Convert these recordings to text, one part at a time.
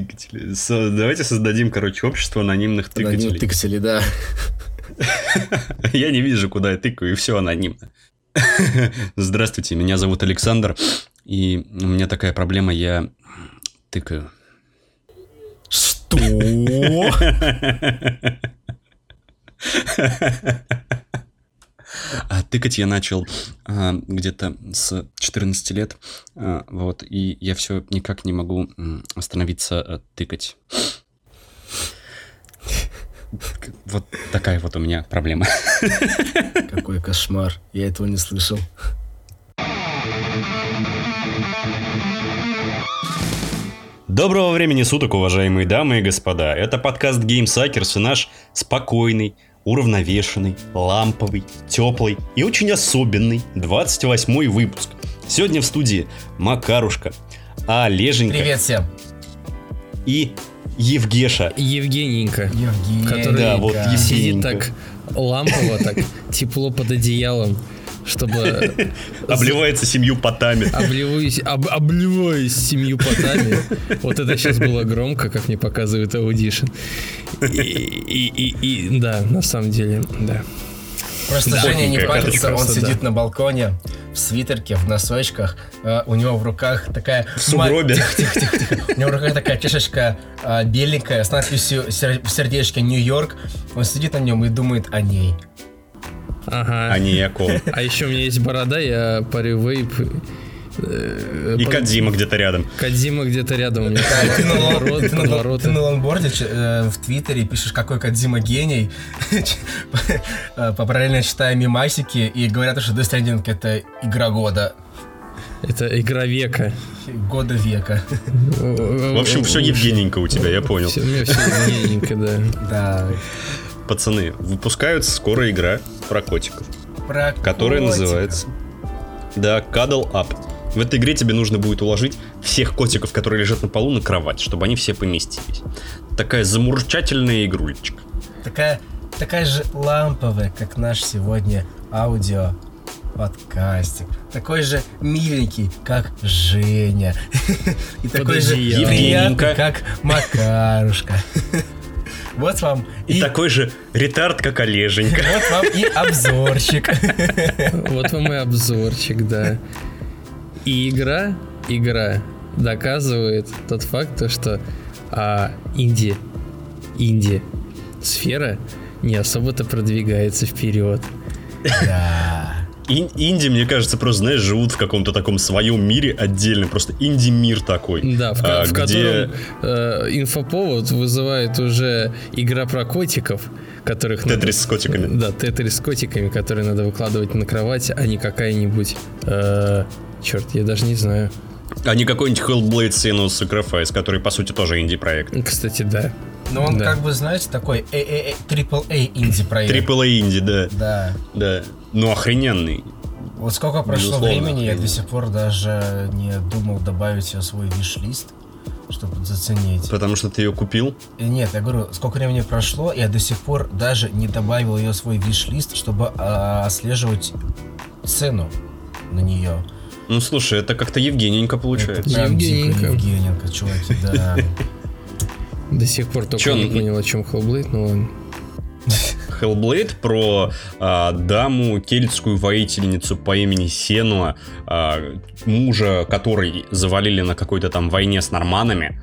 тыкатели. Со- давайте создадим, короче, общество анонимных тыкателей. тыкатели, да. Я не вижу, куда я тыкаю, и все анонимно. Здравствуйте, меня зовут Александр, и у меня такая проблема, я тыкаю. Что? А тыкать я начал а, где-то с 14 лет, а, вот, и я все никак не могу остановиться а, тыкать. Вот такая вот у меня проблема. Какой кошмар. Я этого не слышал. Доброго времени суток, уважаемые дамы и господа. Это подкаст Game Suckers и наш спокойный, уравновешенный, ламповый, теплый и очень особенный 28 выпуск. Сегодня в студии Макарушка, Олеженька Привет всем. и Евгеша. Евгенька, Евгений. который Да, вот Евгений. сидит так лампово, так тепло под одеялом, чтобы Обливается семью потами. обливаюсь, об- обливаюсь семью потами. Вот это сейчас было громко, как мне показывает Audition. И, и- и- и- да, на самом деле, да. Просто Да, Женя не парится, он сидит да. на балконе в свитерке, в носочках, э, у него в руках такая... В сугробе. ма- Тихо, тихо, тихо, тихо. У него в руках такая чашечка э, беленькая с надписью в сердечке Нью-Йорк. Он сидит на нем и думает о ней. Ага. А не о ком. А еще у меня есть борода, я парю вейп. э, И по- Кадзима где-то рядом. Кодзима где-то рядом у меня. Ты на лон- Подворот- ты на- подвороты. ты на лонборде э, в Твиттере пишешь, какой Кадзима гений, параллельно читая мимасики и говорят, что Death Stranding это игра года, Это игра века. года века. В общем, все Евгененько у тебя, я понял. Меня все Евгенька, да. Да. Пацаны, выпускается скоро игра про котиков. Про которая котика. называется... Да, Cuddle Up. В этой игре тебе нужно будет уложить всех котиков, которые лежат на полу, на кровать, чтобы они все поместились. Такая замурчательная игрулечка. Такая, такая же ламповая, как наш сегодня аудио подкастик. Такой же миленький, как Женя. И такой же приятный, как Макарушка. Вот вам И, такой же ретард, как Олеженька. Вот вам и обзорчик. Вот вам и обзорчик, да. И игра, игра доказывает тот факт, то, что а, инди, инди сфера не особо-то продвигается вперед. Да. Ин- инди, мне кажется, просто, знаешь, живут в каком-то таком своем мире отдельно. Просто инди-мир такой. Да, в, а, в где- котором э, инфоповод вызывает уже игра про котиков, которых надо- Тетрис с котиками. Да, тетрис с котиками, которые надо выкладывать на кровать, а не какая-нибудь. э, черт, я даже не знаю. А не какой-нибудь Hellblade Senua's Sacrifice, который, по сути, тоже инди-проект. Кстати, да. Но он Да. как бы, знаете, такой э, AAA инди-проект. Triple инди, да. Да. Да. Ну, охрененный. Вот сколько прошло Безусловно, времени, я до сих пор даже не думал добавить ее в свой виш-лист, чтобы заценить. Потому что ты ее купил. И Нет, я говорю, сколько времени прошло, я до сих пор даже не добавил ее в свой виш-лист, чтобы а, отслеживать цену на нее. Ну, слушай, это как-то Евгененько получается. Прям дико Евгенька. Евгененко, чуваки, да. До сих пор только не ну- понял, о чем Hellblade, ладно. Hellblade про а, даму, кельтскую воительницу по имени Сенуа, а, мужа которой завалили на какой-то там войне с норманами.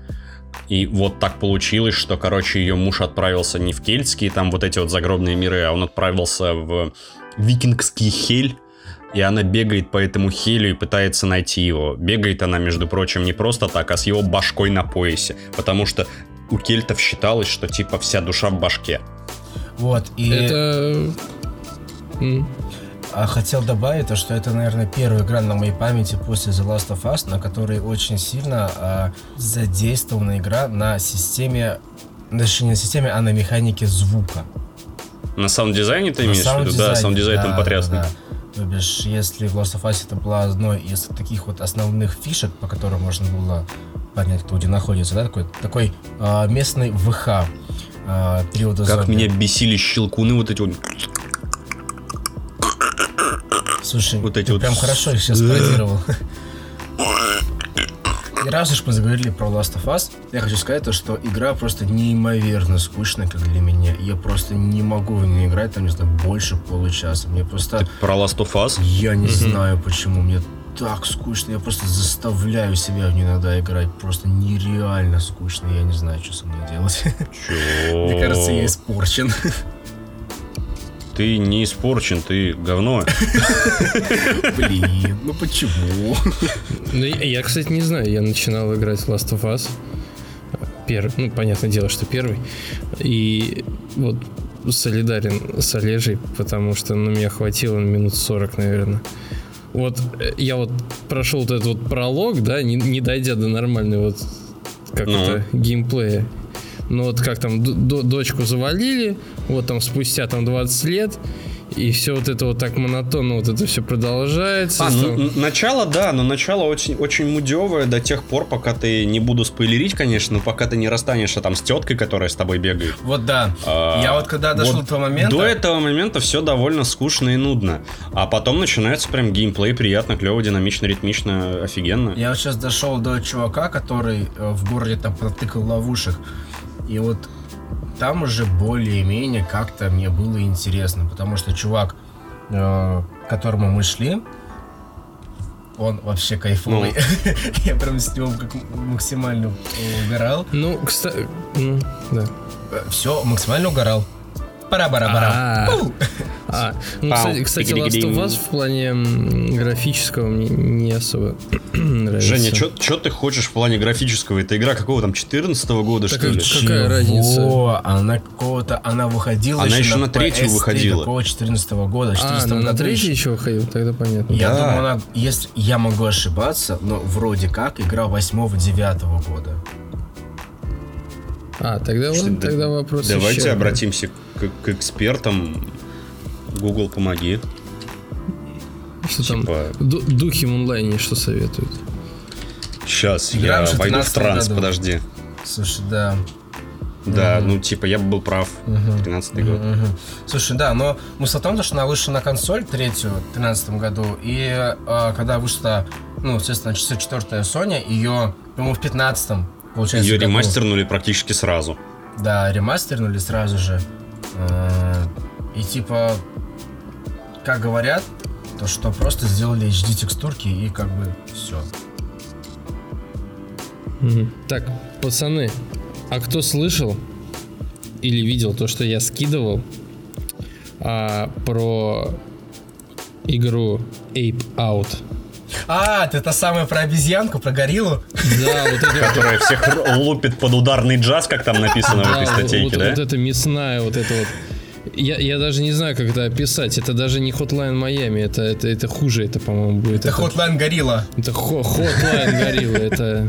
И вот так получилось, что, короче, ее муж отправился не в кельтские там вот эти вот загробные миры, а он отправился в викингский хель. И она бегает по этому хелю и пытается найти его. Бегает она, между прочим, не просто так, а с его башкой на поясе. Потому что у кельтов считалось, что типа вся душа в башке. Вот, и Это... м, а, хотел добавить, то, что это, наверное, первая игра на моей памяти после The Last of Us, на которой очень сильно а, задействована игра на системе, даже не на системе, а на механике звука. На саунд-дизайне ты На имеешь в виду? Да, саунд-дизайн там да, потрясный. да, да. То бишь, если в Last of Us это была одной из таких вот основных фишек, по которым можно было понять, кто где находится, да, такой, такой а, местный ВХ а, периода Как зомби. меня бесили щелкуны вот эти вот. Слушай, вот эти ты вот прям хорошо их сейчас пародировал. И раз уж мы заговорили про Last of Us, я хочу сказать то, что игра просто неимоверно скучная, как для меня. Я просто не могу в нее играть, там, не знаю, больше получаса. Мне просто... Про Last of Us? Я не знаю почему, мне так скучно, я просто заставляю себя в нее иногда играть. Просто нереально скучно, я не знаю, что со мной делать. Чё? Мне кажется, я испорчен. Ты не испорчен, ты говно. Блин, ну почему? Ну, я, кстати, не знаю, я начинал играть в Last of Us. Первый, ну, понятное дело, что первый. И вот солидарен с Олежей, потому что ну, меня хватило минут 40, наверное. Вот э, я вот прошел вот этот вот пролог, да, не, не дойдя до нормальной вот как Ну. это геймплея. Ну вот как там дочку завалили, вот там спустя там 20 лет, и все вот это вот так монотонно, вот это все продолжается. А, ну, Там- начало, да, но начало очень, очень мудевое до тех пор, пока ты, не буду спойлерить, конечно, но пока ты не расстанешься там с теткой, которая с тобой бегает. Вот да. А, Я вот когда дошел вот до того момента... До этого момента все довольно скучно и нудно. А потом начинается прям геймплей приятно, клево, динамично, ритмично, офигенно. Я вот сейчас дошел до чувака, который э, в городе там протыкал ловушек. И вот там уже более-менее как-то мне было интересно, потому что чувак, э, к которому мы шли, он вообще кайфовый. Я прям с него как максимально угорал. Ну, кстати, ну, да. Все, максимально угорал. Пара-бара-бара. А. Пу! А, ну, Пау, кстати, кстати, Last of. Us в плане графического мне не особо нравится. Женя, что ты хочешь в плане графического? Это игра какого там, 14 года, что ли? как- Какая разница? Она какого-то, она выходила Она еще на третью PS3 выходила. Какого 14 года? А, 14 ну на третий еще- еще выходил, тогда понятно. Я думаю, она, если я могу ошибаться, но вроде как игра 8-9 года. А, тогда, Что, тогда вопрос Давайте еще. обратимся к, к экспертам. Google, помоги. Что там? Типа, Ду- Духи в онлайне что советуют? сейчас, Игра я войду в 13 транс, году. подожди. Слушай, да. Да, ну типа я бы был прав. Мгм. 13 год. Мгм. Слушай, да, но смысл в том, что она вышла на консоль третью в 2013 году, и э, когда вышла, ну, естественно, 64-я Sony, ее, по-моему, в 15-м, получается, Ее году- ремастернули практически сразу. Да, ремастернули сразу же. Э, И типа, как говорят, то что просто сделали HD текстурки и как бы все. Так, пацаны, а кто слышал или видел то, что я скидывал а, про игру Ape Out? А, ты та самая про обезьянку, про гориллу? Да, вот это Которая всех лупит под ударный джаз, как там написано в этой статейке, вот, да? вот это мясная, вот это вот. Я, я даже не знаю, как это описать. Это даже не Hotline Miami, это, это, это хуже, это, по-моему, будет. Это Hotline горилла. Это хо- Hotline горилла, это...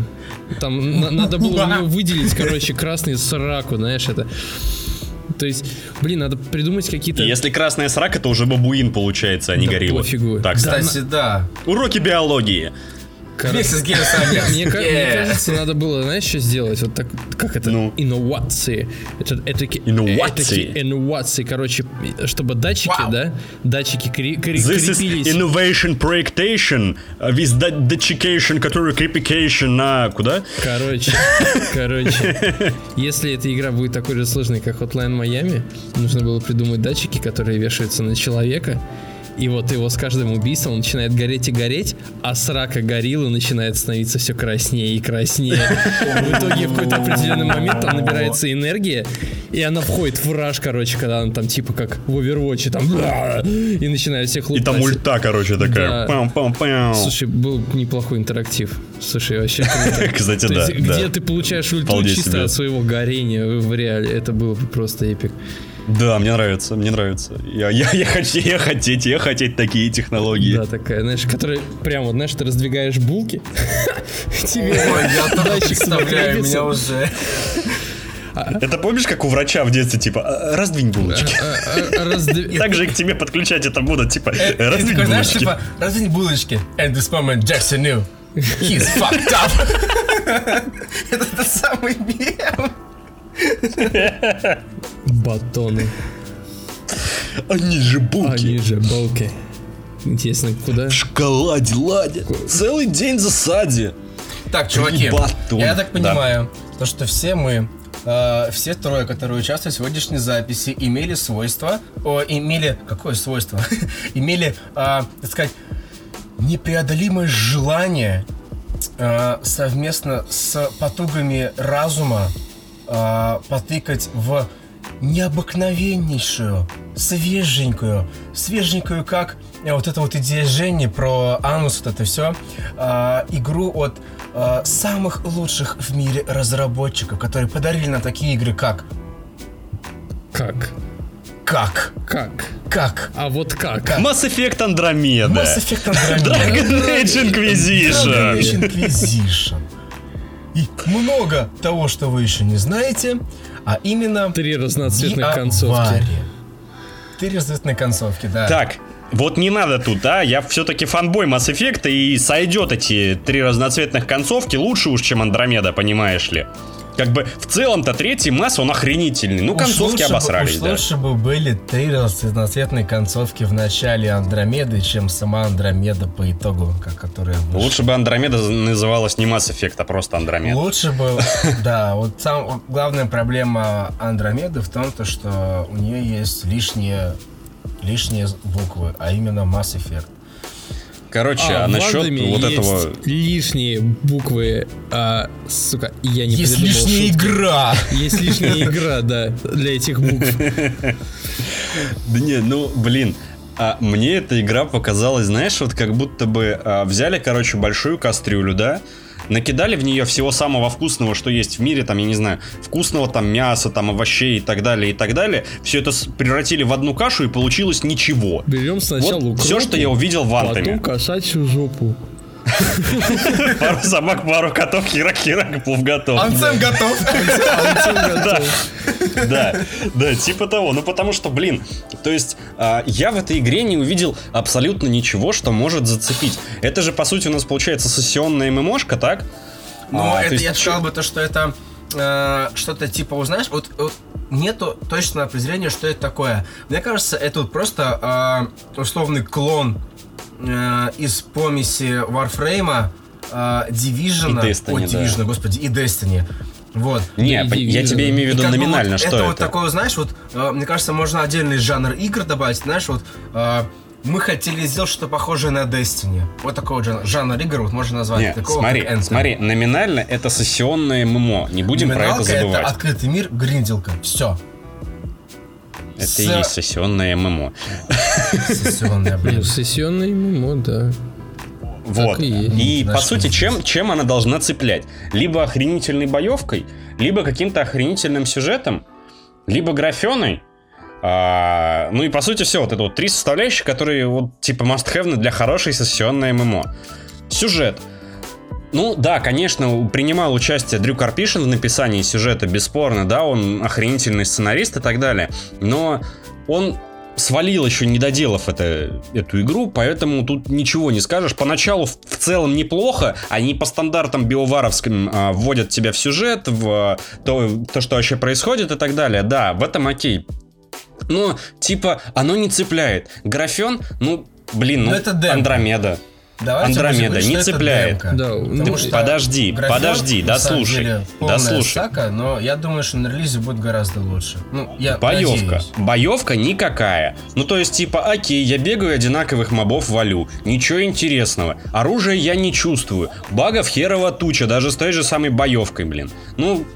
Там на- надо было у него выделить, короче, красный сраку, знаешь, это... То есть, блин, надо придумать какие-то... Если красная срака, то уже бабуин получается, а не Да горилла. пофигу. Так, Да, Кстати, да. уроки биологии. Короче. Мне, ка- мне кажется, надо было, знаешь, что сделать? Вот так, как это? Ну. Инновации. Это, это, Инновации. инновации, короче, чтобы датчики, да, датчики кре- кре- This is крепились. innovation projectation with dатчикation, который крепикation на... Куда? Короче, короче, если эта игра будет такой же сложной, как Hotline Miami, нужно было придумать датчики, которые вешаются на человека, и вот его с каждым убийством он начинает гореть и гореть, а срака гориллы начинает становиться все краснее и краснее. В итоге в какой-то определенный момент там набирается энергия, и она входит в раж, короче, когда она там типа как в Overwatch, там и начинает всех И лутать. там ульта, короче, такая. Да. Пам-пам-пам. Слушай, был неплохой интерактив. Слушай, вообще. Кстати, да. где ты получаешь ульту чисто от своего горения в реале. Это было бы просто эпик. Да, мне нравится, мне нравится. Я, я, я, хочу, я хотеть, я хотеть такие технологии. Да, такая, знаешь, которая прям вот, знаешь, ты раздвигаешь булки. Тебе Ой, я туда представляю, крепится. меня уже... Это помнишь, как у врача в детстве, типа, «А, раздвинь булочки. А, а, также и к тебе подключать это будут, типа, Ты раздвинь такой, знаешь, булочки. типа, раздвинь булочки. And this moment Jackson knew. He's fucked up. Это тот самый мем. Батоны. Они же булки. Они же булки. Интересно, куда? В шоколаде ладят. Целый день в засаде. Итак, чуваки, Батон. я так Да. понимаю, то, что все мы, э, все трое, которые участвуют в сегодняшней записи, имели свойство, о, имели, какое свойство? имели, э, так сказать, непреодолимое желание э, совместно с потугами разума э, потыкать в необыкновеннейшую, свеженькую, свеженькую, как э, вот эта вот идея Жени про анус, вот это все, игру от э, самых лучших в мире разработчиков, которые подарили нам такие игры, как Как? как, Как? как А вот как? Как? Mass Effect Andromeda. Mass Effect Andromeda. Dragon Age Inquisition. Dragon Age Inquisition. И много того, что вы еще не знаете, а именно... Три разноцветных концовки. Три разноцветные концовки, да. Так, вот не надо тут, а? Я все-таки фанбой Mass Effect, и сойдет эти три разноцветных концовки лучше уж, чем Андромеда, понимаешь ли. Как бы в целом-то третий Масс, он охренительный. Ну, Уж концовки лучше бы- обосрались, уж да. лучше бы были три разноцветные концовки в начале Андромеды, чем сама Андромеда по итогу, как которая вышла. Лучше бы Андромеда называлась не Mass Effect, а просто Андромеда. Лучше бы, да, вот сам главная проблема Андромеды в том, то, что у нее есть лишние лишние буквы, а именно Mass Effect. Короче, а, в насчет вот есть этого... лишние буквы, а, сука, я не есть придумал лишняя шутки. игра. Есть лишняя игра, да, для этих букв. Да не, ну, блин, а мне эта игра показалась, знаешь, вот как будто бы а, взяли, короче, большую кастрюлю, да, накидали в нее всего самого вкусного, что есть в мире, там, я не знаю, вкусного там мяса, там, овощей и так далее, и так далее. Все это превратили в одну кашу, и получилось ничего. Берем сначала Вот все, укропу, что я увидел в потом Антоме. кошачью жопу. Пару собак, пару котов, херак-херак, плов готов. Ансем готов. Да, да, типа того. Ну, потому что, блин, то есть а, я в этой игре не увидел абсолютно ничего, что может зацепить. Это же, по сути, у нас получается сессионная ММОшка, так? Ну, А, то это я сказал бы то, что это э, что-то типа, вот знаешь, вот, нету точного определения, что это такое. Мне кажется, это вот просто э, условный клон э, из помеси Warframe, э, Division, И Destiny, ой, да. Division, господи, и Destiny. Вот. Не, Да, я Division. тебе имею в И виду номинально, вот что это. это. вот такое, знаешь, вот, э, мне кажется, можно отдельный жанр игр добавить, знаешь, вот э, мы хотели сделать что-то похожее на Destiny. Вот такой вот жанр, жанр игр, вот можно назвать. Не, такого, смотри, смотри, номинально это сессионное ММО. Не будем про это Номиналка забывать. открытый мир, гринделка. Все. Это с- и есть сессионное ММО. Сессионная, Ну, блин. сессионный ММО, да. Вот. и есть. И, Ну, по сути, чем, чем она должна цеплять? Либо охренительной боевкой, либо каким-то охренительным сюжетом, либо графеной. А, ну и по сути все, вот это вот три составляющие, которые вот типа must-have для хорошей сессионной ММО. Сюжет. Ну да, конечно, принимал участие Дрю Карпишин в написании сюжета, бесспорно, да, он охренительный сценарист и так далее, но он свалил еще не доделав это, эту игру, поэтому тут ничего не скажешь. Поначалу в, в целом неплохо, они по стандартам биоваровским а, вводят тебя в сюжет, в то, то, что вообще происходит и так далее. Да, в этом окей. Но, типа, оно не цепляет. Графен, ну, блин, ну, Ну, это демка. Андромеда. Давайте Андромеда не цепляет. Да, Потому ну, что подожди, графен, подожди, дослушай, деле, дослушай. сака, но я думаю, что на релизе будет гораздо лучше. Ну, я Боевка. надеюсь. Боевка никакая. Ну, то есть, типа, окей, я бегаю одинаковых мобов валю. Ничего интересного. Оружия я не чувствую. Багов херова туча, даже с той же самой боевкой, блин. Ну,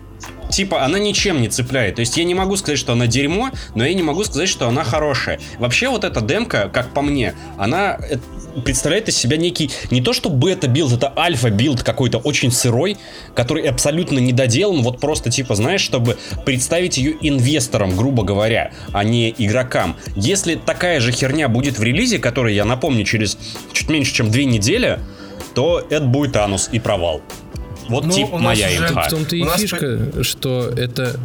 типа, она ничем не цепляет. То есть, я не могу сказать, что она дерьмо, но я не могу сказать, что она хорошая. Вообще, вот эта демка, как по мне, она э, представляет из себя некий, не то что бета-билд, это альфа-билд какой-то очень сырой, который абсолютно не доделан, вот просто типа, знаешь, чтобы представить ее инвесторам, грубо говоря, а не игрокам. Если такая же херня будет в релизе, который, я напомню, через чуть меньше, чем две недели, то это будет анус и провал. Вот Ну, тип моя уже инфа. В том-то и У нас фишка, что это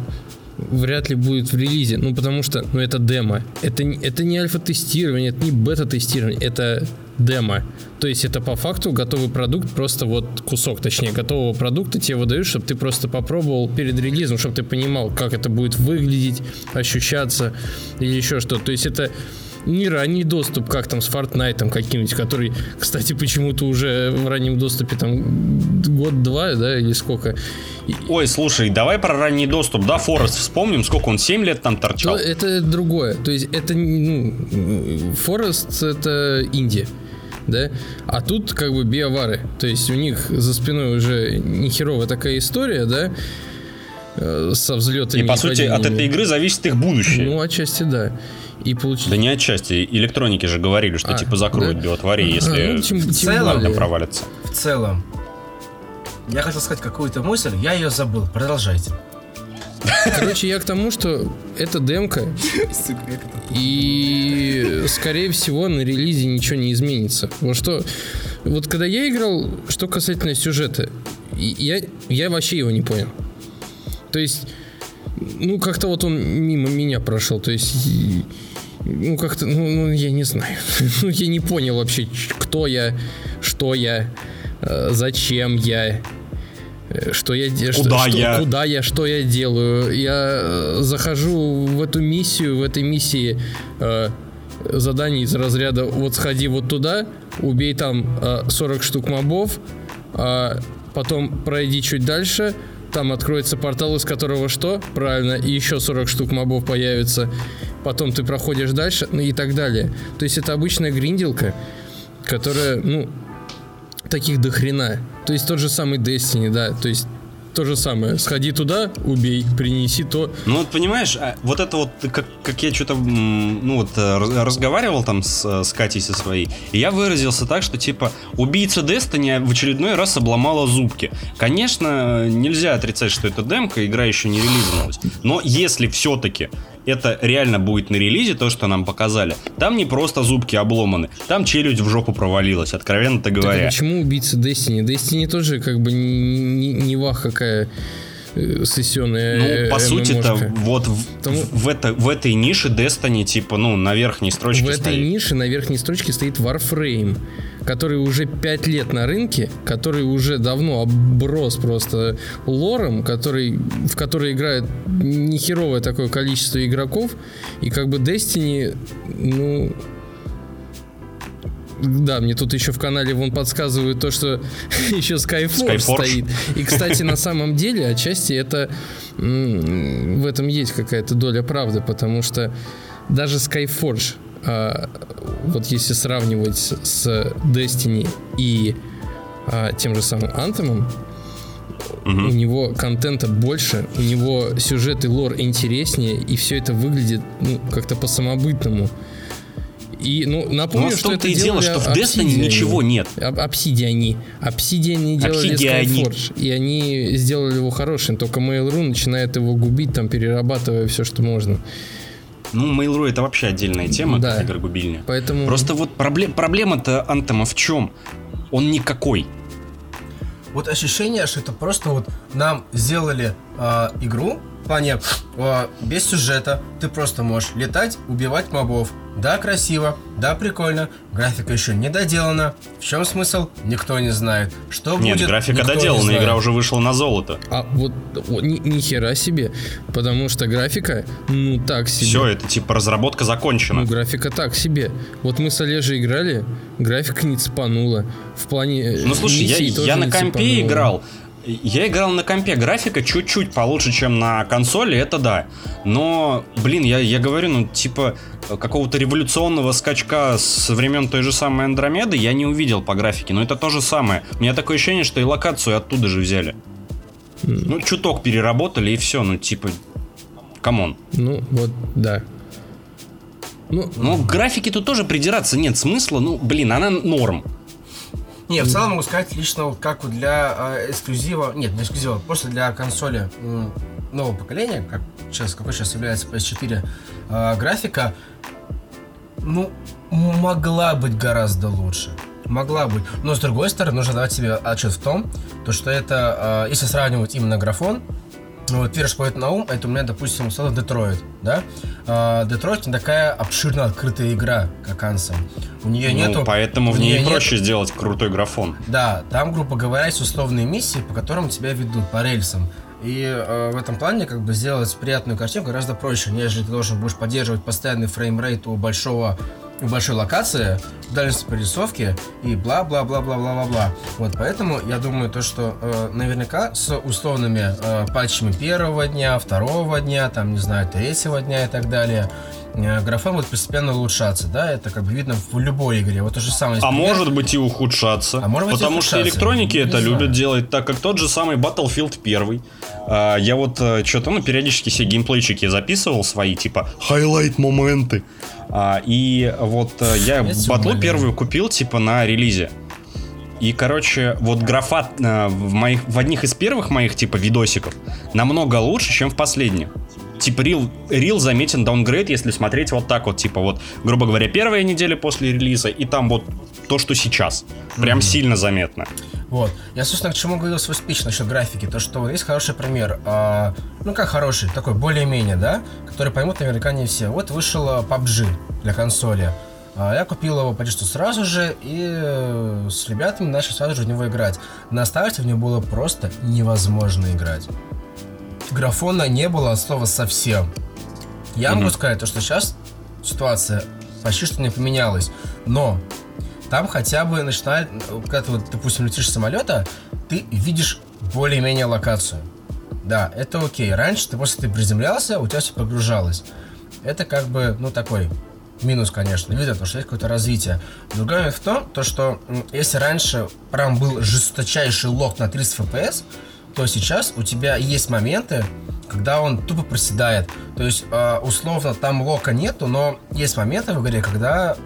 вряд ли будет в релизе. Ну, потому что, ну, это демо. Это, это не альфа-тестирование, это не бета-тестирование, это демо. То есть это по факту готовый продукт, просто вот кусок, точнее, готового продукта тебе выдают, чтобы ты просто попробовал перед релизом, чтобы ты понимал, как это будет выглядеть, ощущаться или еще что-то. То есть это не ранний доступ, как там с Fortnite каким-нибудь, который, кстати, почему-то уже в раннем доступе там год-два, да, или сколько. Ой, слушай, давай про ранний доступ, да, Форест вспомним, сколько он, 7 лет там торчал? То это другое, то есть это, ну, Форест это Индия да, а тут как бы биовары, то есть у них за спиной уже нехеровая такая история, да, э, со взлетами. И по сути от этой игры зависит их будущее. Ну, отчасти да. И получ... Да не отчасти. Электроники же говорили, что а, типа закроют да? биотвари, если а, ну, чем, в целом, там провалится. В целом. Я хотел сказать какую-то мысль, я ее забыл. Продолжайте. Короче, я к тому, что это демка. И, скорее всего, на релизе ничего не изменится. Вот что... Вот когда я играл, что касательно сюжета, я, я вообще его не понял. То есть, ну, как-то вот он мимо меня прошел. То есть, ну, как-то, ну, ну я не знаю. ну, я не понял вообще, кто я, что я, э, зачем я. Что я делаю, куда что, я, куда я, что я делаю. Я э, захожу в эту миссию, в этой миссии э, задание из разряда вот сходи вот туда, убей там э, 40 штук мобов, э, потом пройди чуть дальше, там откроется портал, из которого что? Правильно, и еще 40 штук мобов появится. Потом ты проходишь дальше, ну и так далее. То есть это обычная гринделка, которая, ну, таких до хрена. То есть тот же самый Destiny, да, то есть то же самое. Сходи туда, убей, принеси то. Ну вот понимаешь, а вот это вот, как, как я что-то, ну вот, э, разговаривал там с, с Катей со своей, и я выразился так, что типа убийца Destiny в очередной раз обломала зубки. Конечно, нельзя отрицать, что это демка, игра еще не релизнулась. Но если все-таки это реально будет на релизе, то, что нам показали, там не просто зубки обломаны, там челюсть в жопу провалилась, откровенно-то говоря. Так, а почему убийца Destiny? Destiny тоже как бы не, не, вах какая э, сессионная Ну, по сути-то, вот в, Тому... в, это, в этой нише Destiny, типа, ну, на верхней строчке В стоит. этой нише на верхней строчке стоит Warframe который уже 5 лет на рынке, который уже давно оброс просто лором, который, в который играет нехеровое такое количество игроков, и как бы Destiny, ну, да, мне тут еще в канале вон подсказывают то, что еще Skyforge, Skyforge стоит. И, кстати, на самом деле, отчасти это в этом есть какая-то доля правды, потому что даже Skyforge а, вот если сравнивать с Destiny и а, тем же самым Anthem, угу. у него контента больше, у него сюжет и лор интереснее, и все это выглядит ну, как-то по-самобытному. И, ну, напомню, Но что это и дело, что в Destiny ничего нет. Обсидиани. Обсидиани делали Skyforge, и они сделали его хорошим, только Mail.ru начинает его губить, там, перерабатывая все, что можно. Ну, Mail.ru это вообще отдельная тема, да. как игрогубильня. Поэтому... Просто вот проблем, проблема-то Антома в чем? Он никакой. Вот ощущение, что это просто вот нам сделали э, игру, в плане э, без сюжета, ты просто можешь летать, убивать мобов, да, красиво, да, прикольно, графика еще не доделана. В чем смысл? Никто не знает. Что Нет, будет? графика доделана, игра уже вышла на золото. А вот ни, ни хера себе, потому что графика, ну так себе. Все, это типа разработка закончена. Ну, графика так себе. Вот мы с Олежей играли, графика не цепанула. В плане. Э, ну слушай, я, я на компе цепанула. играл. Я играл на компе, графика чуть-чуть получше, чем на консоли, это да. Но, блин, я, я говорю, ну, типа, какого-то революционного скачка со времен той же самой Андромеды я не увидел по графике, но это то же самое. У меня такое ощущение, что и локацию оттуда же взяли. Ну, чуток переработали и все, ну, типа, come on. Ну, вот, да. Ну, но графики тут тоже придираться нет смысла, ну, блин, она норм. Не, в целом могу сказать лично, вот как для э, эксклюзива, нет, не эксклюзива, просто для консоли э, нового поколения, как сейчас, какой сейчас является PS4 э, графика, ну, могла быть гораздо лучше. Могла быть. Но с другой стороны, нужно давать себе отчет в том, то, что это, э, если сравнивать именно графон, вот первое, что приходит на ум, это у меня, допустим, стало Детройт, да? А, Детройт не такая обширно открытая игра, как Ансом. У нее ну, нету... поэтому в ней нет... проще сделать крутой графон. Да, там, грубо говоря, есть условные миссии, по которым тебя ведут, по рельсам. И э, в этом плане как бы сделать приятную картинку гораздо проще, нежели ты должен будешь поддерживать постоянный фреймрейт у большого у большой локации, дальность прорисовки и бла-бла-бла-бла-бла-бла-бла. Вот поэтому я думаю то, что э, наверняка с условными э, патчами первого дня, второго дня, там, не знаю, третьего дня и так далее, графон будет постепенно улучшаться, да, это как бы видно в любой игре. Вот то же самое. А может быть и ухудшаться. А может быть потому что электроники это знаю. любят делать так, как тот же самый Battlefield 1. А, я вот э, что-то, ну, периодически все геймплейчики записывал свои, типа, highlight моменты. А, и вот э, я батлу первую купил, типа, на релизе. И, короче, вот графа э, в, моих, в одних из первых моих, типа, видосиков намного лучше, чем в последних. Типа, рил, рил заметен даунгрейд, если смотреть вот так вот, типа, вот, грубо говоря, первая неделя после релиза, и там вот то, что сейчас. Прям mm-hmm. сильно заметно. Вот. Я, собственно, к чему говорил свой спич насчет графики. То, что есть хороший пример. Э, ну, как хороший, такой более-менее, да? Который поймут наверняка не все. Вот вышел PUBG для консоли. А, я купил его почти что сразу же и э, с ребятами начал сразу же в него играть. На старте в него было просто невозможно играть. Графона не было от слова совсем. Я mm-hmm. могу сказать, то, что сейчас ситуация почти что не поменялась. Но там хотя бы начинает, когда ты, вот, допустим, летишь с самолета, ты видишь более-менее локацию. Да, это окей. Раньше ты после ты приземлялся, у тебя все погружалось. Это как бы, ну, такой минус, конечно. Видно, то, что есть какое-то развитие. Другой момент в том, то, что если раньше прям был жесточайший лог на 30 FPS, то сейчас у тебя есть моменты, когда он тупо проседает. То есть, э, условно, там лока нету, но есть моменты в игре, когда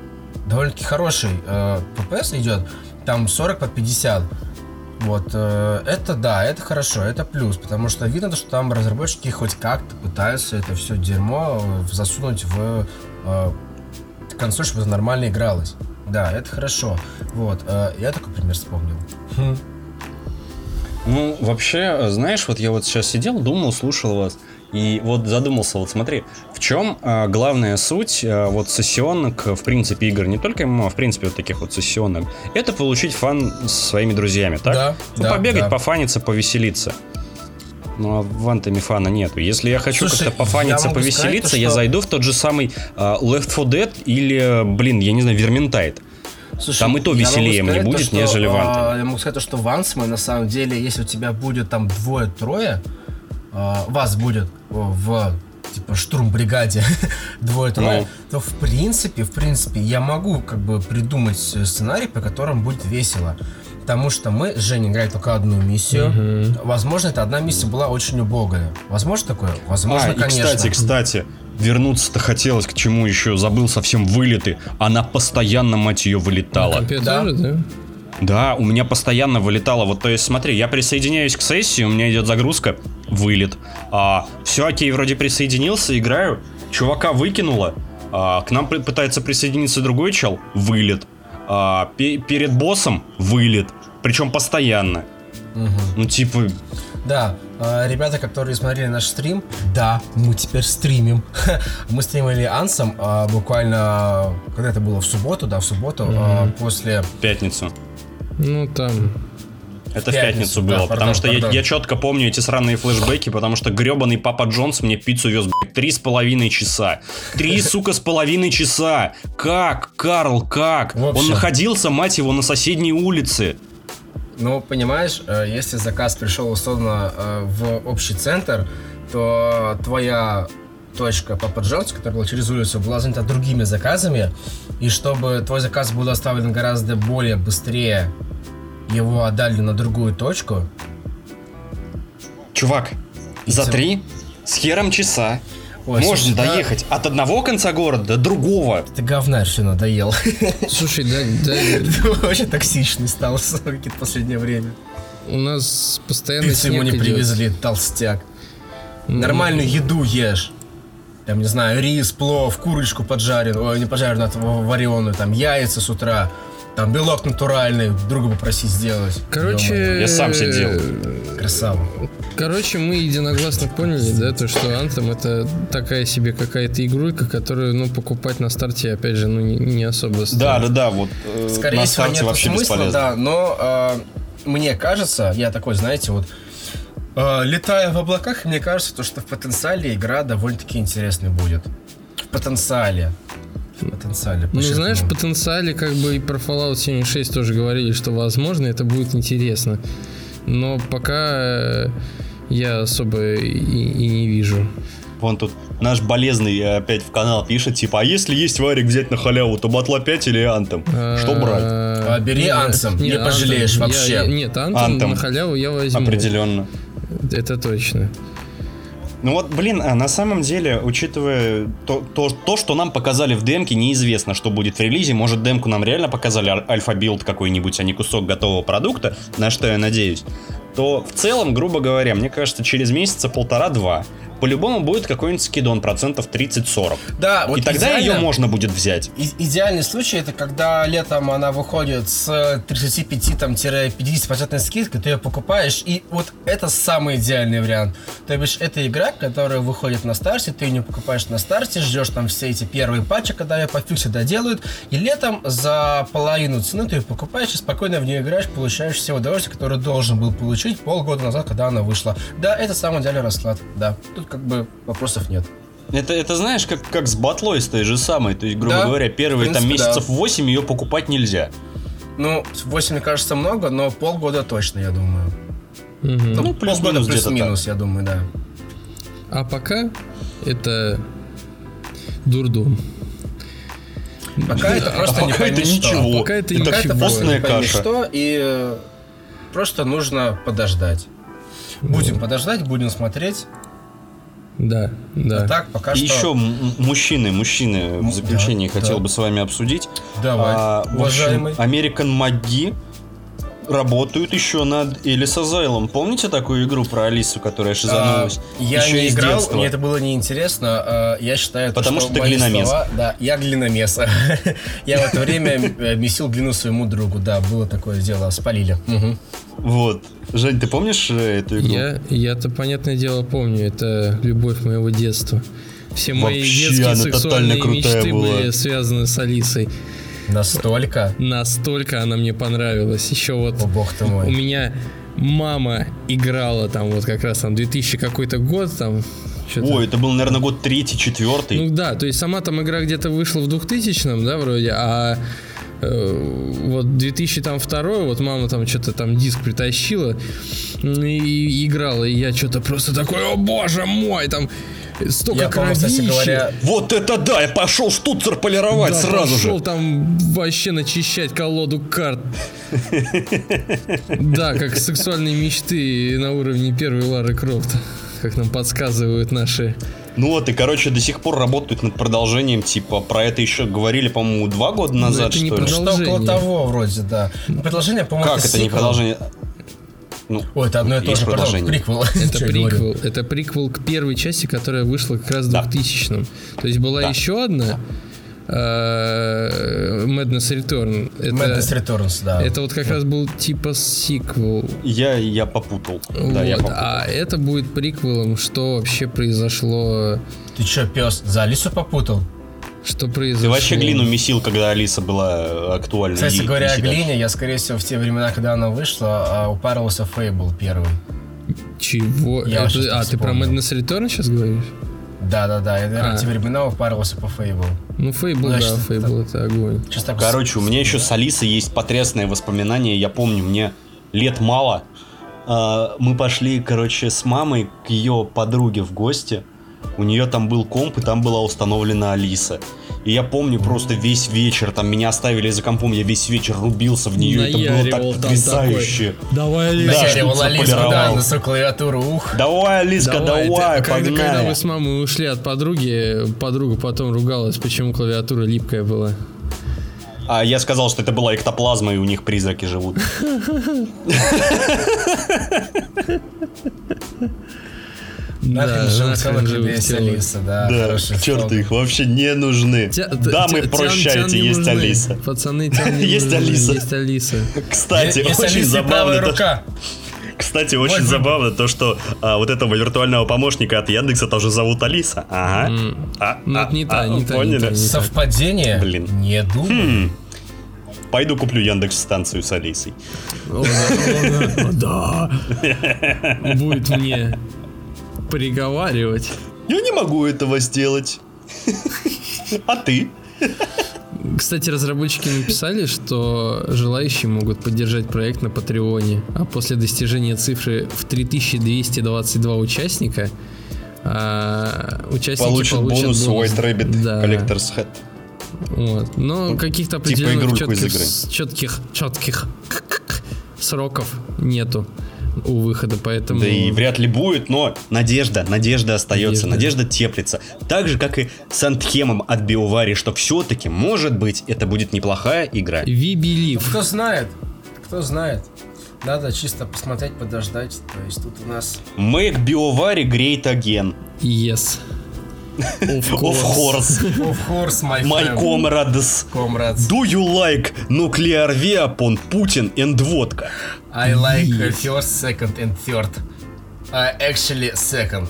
довольно-таки хороший э, FPS идет, там 40 по 50. Вот, э, это да, это хорошо, это плюс, потому что видно, что там разработчики хоть как-то пытаются это все дерьмо засунуть в э, консоль, чтобы это нормально игралось. Да, это хорошо. Вот, э, я такой пример вспомнил. Ну, вообще, знаешь, вот я вот сейчас сидел, думал, слушал вас. И вот задумался, вот смотри, в чем а, главная суть а, вот сессионок, в принципе, игр, не только ММО, а в принципе вот таких вот сессионок, это получить фан с своими друзьями, так? Да, ну, да, побегать, да. пофаниться, повеселиться. Ну а в Антоме фана нету. Если я хочу как-то пофаниться, повеселиться, сказать, я что... зайду в тот же самый uh, Left 4 Dead или, блин, я не знаю, Vermintide. Слушай, там и то веселее мне будет, то, что, нежели в Anthem. Я могу сказать, что в Ансме, на самом деле, если у тебя будет там двое-трое, а, вас будет в типа штурм-бригаде двое трое, ну. то в принципе, в принципе, я могу как бы придумать сценарий, по которому будет весело. Потому что мы с Женей играли только одну миссию. Угу. Возможно, эта одна миссия была очень убогая. Возможно такое? Возможно, а, конечно. И, кстати, кстати, вернуться-то хотелось к чему еще, забыл совсем вылеты. Она постоянно, мать ее, вылетала. да? да? Да, у меня постоянно вылетало. Вот, то есть, смотри, я присоединяюсь к сессии, у меня идет загрузка, вылет. А, все окей, вроде присоединился, играю, чувака выкинуло. А, к нам пытается присоединиться другой чел, вылет. А, перед боссом вылет. Причем постоянно. Угу. Ну, типа... Да, а, ребята, которые смотрели наш стрим, да, мы теперь стримим. мы стримили Ансом а, буквально, когда это было, в субботу, да, в субботу, угу. после... Пятницу. Ну, там... Это в пятницу, было, да, потому пардон, что пардон. Я, я четко помню эти сраные флешбеки, потому что гребаный Папа Джонс мне пиццу вез, блядь, три с половиной часа. Три, сука, с половиной часа. Как, Карл, как? Он находился, мать его, на соседней улице. Ну, понимаешь, э, если заказ пришел условно э, в общий центр, то твоя точка Папа Джонс, которая была через улицу, была занята другими заказами, и чтобы твой заказ был доставлен гораздо более быстрее, его отдали на другую точку. Чувак, за три с хером часа Ой, можно слушай, доехать да... от одного конца города до другого. Ты говна все надоел. Слушай, да, да. Ты очень токсичный стал в какое-то последнее время. У нас постоянно Пиццу ему не идет. привезли, толстяк. Ну, Нормальную еду ешь там, не знаю, рис, плов, курочку поджаренную, ой, не поджаренную, а вареную, там, яйца с утра, там, белок натуральный, друга попросить сделать. Короче... Я сам сидел. Красава. Короче, мы единогласно поняли, да, то, что Anthem это такая себе какая-то игрулька, которую, ну, покупать на старте, опять же, ну, не, не особо стоит. Да, да, да, вот э, Скорее на всего, нет вообще смысла, бесполезно. да, но э, мне кажется, я такой, знаете, вот Э, Летая в облаках, мне кажется, то, что в потенциале игра довольно-таки интересной будет. В потенциале. Потенциале. Ну, знаешь, в потенциале как бы и про Fallout 76 тоже говорили, что возможно это будет интересно. Но пока э, я особо и, и не вижу. Вон тут наш болезный опять в канал пишет, типа, а если есть варик взять на халяву, то батла 5 или Anthem? Что брать? А, бери Anthem, не пожалеешь Я- вообще. я- нет, Anthem, Anthem. на халяву я возьму. Определенно. Это точно. Ну вот, блин, а на самом деле, учитывая то, то, то, что нам показали в демке, неизвестно, что будет в релизе. Может, демку нам реально показали аль- альфа-билд какой-нибудь, а не кусок готового продукта, на что я надеюсь. То в целом, грубо говоря, мне кажется, через месяца полтора-два по-любому будет какой-нибудь скидон процентов 30-40. Да, вот И тогда ее можно будет взять. И- идеальный случай это когда летом она выходит с 35-50% скидкой, ты ее покупаешь, и вот это самый идеальный вариант. То бишь, это игра, которая выходит на старте, ты ее покупаешь на старте, ждешь там все эти первые патчи, когда ее пофиксят, доделают, и летом за половину цены ты ее покупаешь и спокойно в нее играешь, получаешь все удовольствие, которое должен был получить полгода назад, когда она вышла. Да, это самый идеальный расклад, да. Тут как бы вопросов нет. Это, это знаешь, как, как с батлой с той же самой. То есть, грубо Да, говоря, первые в там принципе, месяцев 8 ее покупать нельзя. Ну, 8, мне кажется, много, но полгода точно, я думаю. Мгм. Ну, Ну, плюс-минус полгода где-то плюс-минус, я думаю, да. А пока это дурдом. Пока это просто а не пока это что. ничего. Пока это это ничего. Пока это не пойми каша. что, и э, просто нужно подождать. Будем подождать, будем смотреть. Да, да. А так пока И что... еще мужчины, мужчины Ну, в заключении да, хотел да. бы с вами обсудить. Давай, А, общем, уважаемый. American Маги работают еще над Элис Азайлом. Помните такую игру про Алису, которая шизанулась? А, я Еще не из играл, детства. мне это было неинтересно. а, Я считаю, то, Потому что ты мои глиномес. слова- Да, я глиномес. Я в это время э, месил глину своему другу. Да, было такое дело, спалили. Мгм. Вот. Жень, ты помнишь э, эту игру? Я, я-то, понятное дело, помню. Это любовь моего детства. Все мои Вообще, детские сексуальные мечты была. были связаны с Алисой. Настолько. Настолько она мне понравилась. Еще вот О, бог ты у мой. меня мама играла там вот как раз там 2000 какой-то год там. что-то. Ой, это был, наверное, год третий, четвертый. Ну да, то есть сама там игра где-то вышла в 2000-м, да, вроде, а вот 2002 вот мама там что-то там диск притащила и играла, и я что-то просто такой, о боже мой, там столько Я кстати говоря, Вот это да! Я пошел штуцер полировать Да, сразу пошел же. там вообще начищать колоду карт. Да, как сексуальные мечты на уровне первой Лары Крофт. Как нам подсказывают наши... Ну вот, и, короче, до сих пор работают над продолжением, типа, про это еще говорили, по-моему, два года назад, это не что ли? продолжение. что около того вроде, да. Ну, Продолжение, по-моему, Как это не продолжение? Ну, Ой, это одно и то же, продолжение. приквел. Это приквел. Это приквел к первой части, которая вышла как раз в Да. 2000-м. То есть была Да. еще одна э, Madness Return. Это, Madness Returns, да. это вот как раз был типа сиквел. Я, я попутал. Да, я Вот, попутал. а это будет приквелом, что вообще произошло. Ты чё, пес, за Алису попутал? Что произошло. Ты вообще глину месил, когда Алиса была актуальна. Кстати говоря, о глине, я, скорее всего, в те времена, когда она вышла, а, упарывался Fable первый. Чего? Я Это- а, ты про. Madness Return сейчас говоришь? Да-да-да, я, наверное, А. в те времена упарывался по Fable. Ну, Fable, Значит, да, Fable это огонь. Сейчас так Короче, у меня еще с Алисой есть потрясные воспоминания. Я помню, мне лет мало. А, Мы пошли, короче, с мамой к ее подруге в гости. У нее там был комп, и там была установлена Алиса. И я помню просто весь вечер, там меня оставили за компом, я весь вечер рубился в нее, это было так потрясающе. Давай, Да, Наяривал штуцер Алису, да, на свою клавиатуру, ух. Давай, Алиска, давай, ты- погнали. когда вы с мамой ушли от подруги, подруга потом ругалась, почему клавиатура липкая была. А я сказал, что это была эктоплазма, и у них призраки живут. Нахрен Да, живых людей есть телок. Алиса, да. Да, слоган. их вообще не нужны. Тя- Дамы, тя- прощайте, тян есть нужны. Алиса. Пацаны, тян не Есть нужны, Алиса. Есть Алиса. Кстати, Есть очень Алиса забавно. рука. Кстати, очень Ой, забавно то, что а, вот этого виртуального помощника от Яндекса тоже зовут Алиса. Ага. М. А, Ну, а, это не та, а, не та, не Поняли? та, не та. Совпадение? Блин. Не думаю. Хм. Пойду куплю Яндекс станцию с Алисой. О, да. Будет мне приговаривать. Я не могу этого сделать. А ты? Кстати, разработчики написали, что желающие могут поддержать проект на Патреоне, а после достижения цифры в 3222 участника а, участники Получит получат бонус White Rabbit Да. Collector's Hat. Вот. Но каких-то Типа определенных из четких, четких, четких сроков нету у выхода, поэтому... Да и вряд ли будет, но надежда, надежда остается, Надежда. надежда теплится. Так же, как и с Антхемом от Биовари, что все-таки, может быть, это будет неплохая игра. We believe. Кто знает? Кто знает? Надо чисто посмотреть, подождать. То есть тут у нас... Make Биовари great again. Yes. Of course. Of course, my My comrades. Comrades. Do you like nuclear weapon, Putin and vodka? I like uh, Yes. first, second and third. Uh, actually, second.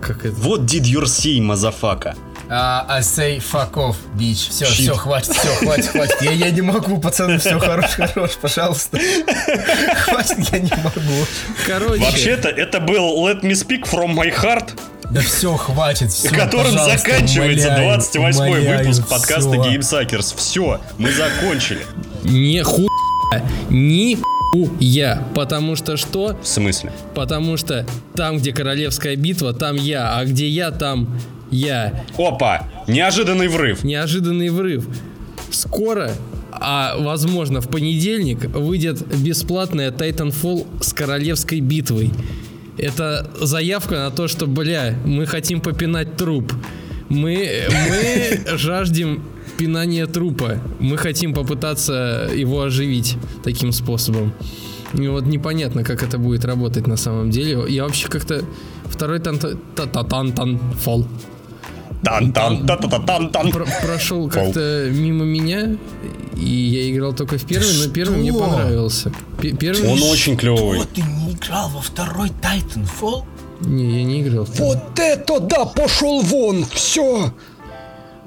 Как это? What did you say, мазафака? Uh, I say fuck off, bitch. Все, Shit. все, хватит, все, хватит, хватит. Я, я не могу, пацаны, все, хорош, хорош, пожалуйста. Хватит, я не могу. Короче, Вообще-то это был Let Me Speak From My Heart, Да все, хватит, все, которым заканчивается 28 выпуск подкаста Game. GameSuckers. Все, мы закончили. не ху... Ни я. Потому что что? В смысле? Потому что там, где королевская битва, там я. А где я, там я. Опа, неожиданный врыв. Неожиданный врыв. Скоро, а возможно в понедельник, выйдет бесплатная Titanfall с королевской битвой. Это заявка на то, что, бля, мы хотим попинать труп. Мы, мы жаждем пинания трупа. Мы хотим попытаться его оживить таким способом. И вот непонятно, как это будет работать на самом деле. Я вообще как-то второй тан-тан-фол тан тан та та та тан тан про- прошел как-то мимо меня, и я играл только в первый, но первый мне понравился. Пе- Первый... Он очень клевый. Вот ты не играл во второй Titanfall? Не, я не играл. Вот это да, пошел вон, все,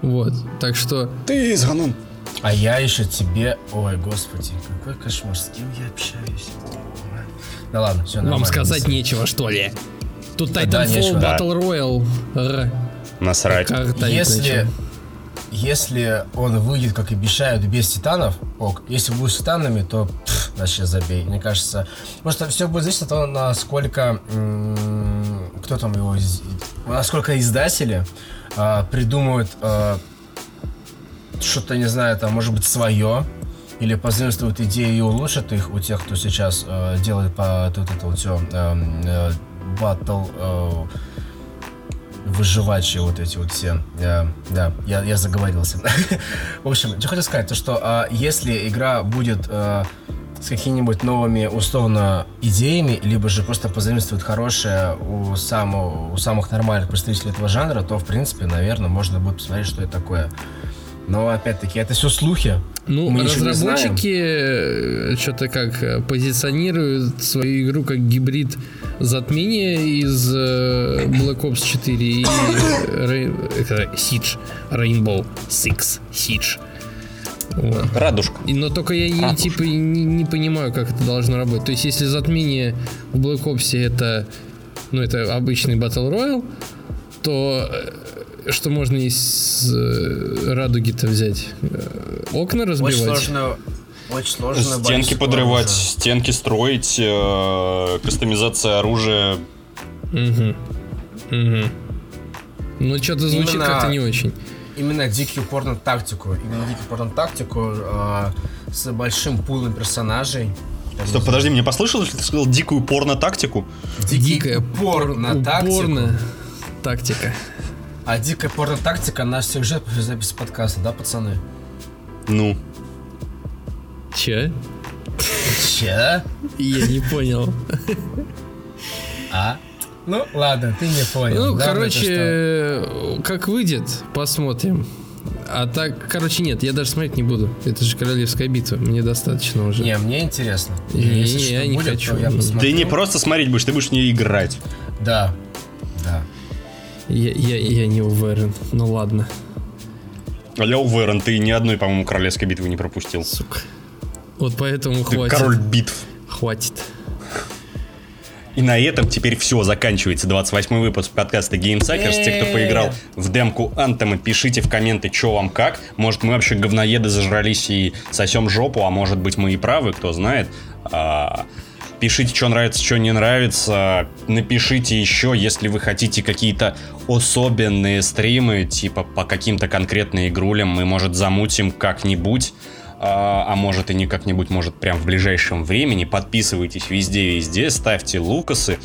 Вот, так что... ты изгнан. А я еще тебе... Ой, господи, какой кошмар, с кем я общаюсь? Да ладно, все нормально. Вам сказать нечего, что ли? Тут Titanfall. Да. Battle Royale. Насрать. Как Если, если он выйдет, как обещают, без титанов, ок. Если будет с титанами, то пф, вообще забей. Мне кажется, просто все будет зависеть от того, насколько м, кто там его, из- насколько издатели а, придумают а, что-то, не знаю, там, может быть, свое, или позаимствуют идеи и улучшат их у тех, кто сейчас э, делает по вот это вот все батл выживачие вот эти вот все. Э, да, я, я заговорился. В общем, что хотел сказать, то что а, если игра будет э, с какими-нибудь новыми условно идеями, либо же просто позаимствует хорошее у, самого, у самых нормальных представителей этого жанра, то, в принципе, наверное, можно будет посмотреть, что это такое. Но, опять-таки, это все слухи. Ну, Мы разработчики что-то как э, позиционируют свою игру как гибрид затмения из э, Black Ops 4 и э, Siege, Rainbow Six Siege. Вот. Радужка. И, но только я не, типа не, не понимаю, как это должно работать. То есть, если затмение в Black Ops это, ну, это обычный Battle Royale, то э, что можно из э, радуги-то взять? Э, окна разбивать? Очень сложно, очень сложно. Стенки боюсь, подрывать, оружие. стенки строить, э, кастомизация оружия. Угу. Угу. Ну, что-то звучит Именно- как-то не очень. Именно дикий упор на тактику. Именно дикий упор на тактику э, с большим пулом персонажей. Стоп, подожди, мне послышалось, что ты сказал дикую порно-тактику? Дикая упор на тактику. упорная тактика. А дикая порно-тактика наш сюжет после записи подкаста, да, пацаны? Ну, Че? Че? Я не понял. А? Ну, ладно, ты не понял. Ну, Главное, короче, как выйдет, посмотрим. А так, короче, нет, я даже смотреть не буду. Это же королевская битва, мне достаточно уже. Не, мне интересно. И Не, Если я не будет, хочу. я посмотрю. ты не просто смотреть будешь, ты будешь в нее играть. Да. Я, я, я не уверен. Ну ладно. Алло, Верон, ты ни одной, по-моему, королевской битвы не пропустил. Сука. Вот поэтому Ты хватит. король битв. Хватит. И на этом теперь все, заканчивается 28 выпуск подкаста Game Suckers. Те, кто поиграл в демку Антома, пишите в комменты, что вам как. Может, мы вообще говноеды зажрались и сосем жопу, а может быть, мы и правы, кто знает. А, Пишите, что нравится, что не нравится. Напишите еще, если вы хотите какие-то особенные стримы, типа по каким-то конкретным игрулям, мы, может, замутим как-нибудь. А, а может и не как-нибудь, может прям в ближайшем времени. Подписывайтесь везде-везде, ставьте лукасы.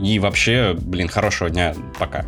И вообще, блин, хорошего дня. Пока.